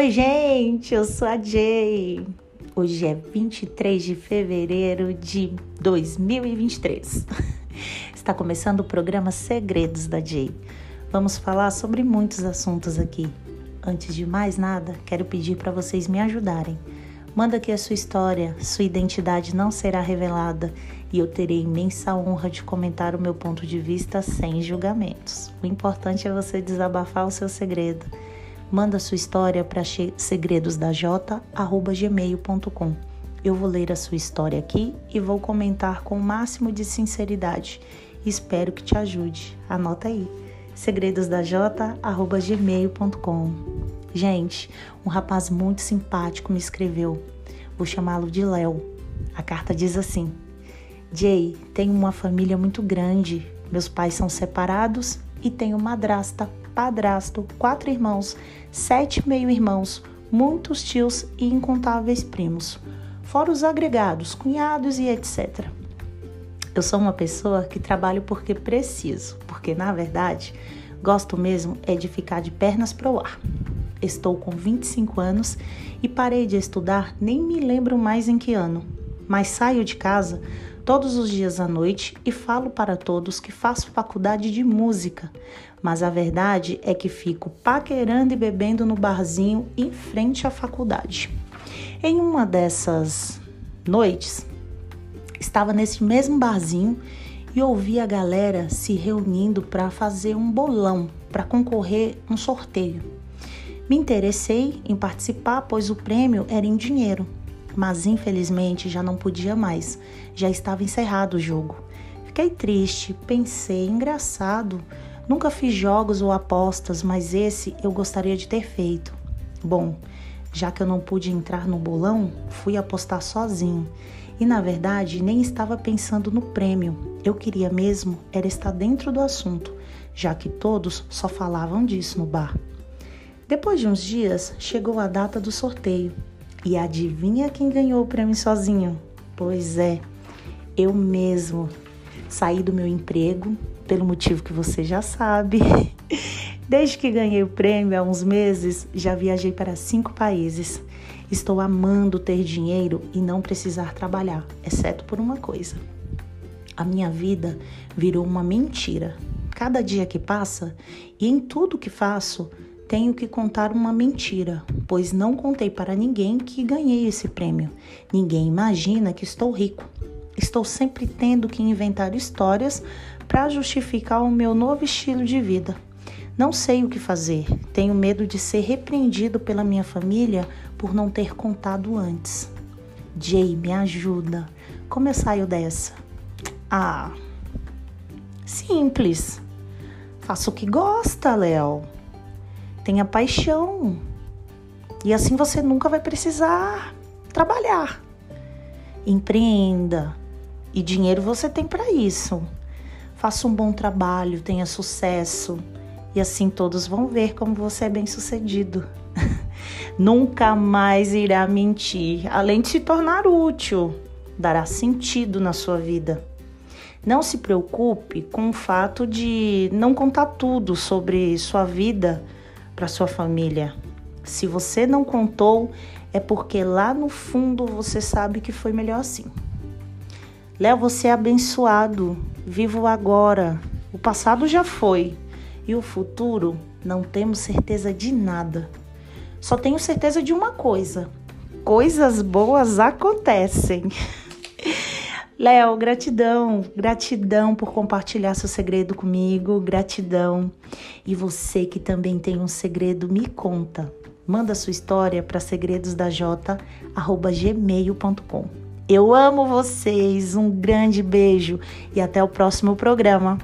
Oi, gente, eu sou a Jay. Hoje é 23 de fevereiro de 2023. Está começando o programa Segredos da Jay. Vamos falar sobre muitos assuntos aqui. Antes de mais nada, quero pedir para vocês me ajudarem. Manda aqui a sua história, sua identidade não será revelada e eu terei imensa honra de comentar o meu ponto de vista sem julgamentos. O importante é você desabafar o seu segredo. Manda sua história para segredosdaj@gmail.com. Eu vou ler a sua história aqui e vou comentar com o máximo de sinceridade. Espero que te ajude. Anota aí. segredosdaj@gmail.com. Gente, um rapaz muito simpático me escreveu. Vou chamá-lo de Léo. A carta diz assim: Jay, tenho uma família muito grande. Meus pais são separados e tenho madrasta, padrasto, quatro irmãos, sete meio-irmãos, muitos tios e incontáveis primos, fora os agregados, cunhados e etc. Eu sou uma pessoa que trabalho porque preciso, porque na verdade gosto mesmo é de ficar de pernas para o ar. Estou com 25 anos e parei de estudar, nem me lembro mais em que ano, mas saio de casa todos os dias à noite e falo para todos que faço faculdade de música, mas a verdade é que fico paquerando e bebendo no barzinho em frente à faculdade. Em uma dessas noites, estava nesse mesmo barzinho e ouvi a galera se reunindo para fazer um bolão para concorrer um sorteio. Me interessei em participar, pois o prêmio era em dinheiro mas infelizmente já não podia mais, já estava encerrado o jogo. Fiquei triste, pensei, engraçado. Nunca fiz jogos ou apostas, mas esse eu gostaria de ter feito. Bom, já que eu não pude entrar no bolão, fui apostar sozinho. E na verdade nem estava pensando no prêmio. Eu queria mesmo era estar dentro do assunto, já que todos só falavam disso no bar. Depois de uns dias, chegou a data do sorteio e adivinha quem ganhou o prêmio sozinho? Pois é, eu mesmo. Saí do meu emprego, pelo motivo que você já sabe. Desde que ganhei o prêmio há uns meses, já viajei para cinco países. Estou amando ter dinheiro e não precisar trabalhar, exceto por uma coisa. A minha vida virou uma mentira. Cada dia que passa e em tudo que faço, tenho que contar uma mentira, pois não contei para ninguém que ganhei esse prêmio. Ninguém imagina que estou rico. Estou sempre tendo que inventar histórias para justificar o meu novo estilo de vida. Não sei o que fazer. Tenho medo de ser repreendido pela minha família por não ter contado antes. Jay, me ajuda. Como eu saio dessa? Ah, simples. Faça o que gosta, Léo. Tenha paixão. E assim você nunca vai precisar trabalhar. Empreenda. E dinheiro você tem para isso. Faça um bom trabalho, tenha sucesso. E assim todos vão ver como você é bem sucedido. nunca mais irá mentir, além de se tornar útil, dará sentido na sua vida. Não se preocupe com o fato de não contar tudo sobre sua vida para sua família. Se você não contou, é porque lá no fundo você sabe que foi melhor assim. Léo, você é abençoado. Vivo agora. O passado já foi e o futuro não temos certeza de nada. Só tenho certeza de uma coisa: coisas boas acontecem. Léo, gratidão, gratidão por compartilhar seu segredo comigo, gratidão. E você que também tem um segredo, me conta. Manda sua história para segredosdaj@gmail.com. Eu amo vocês, um grande beijo e até o próximo programa.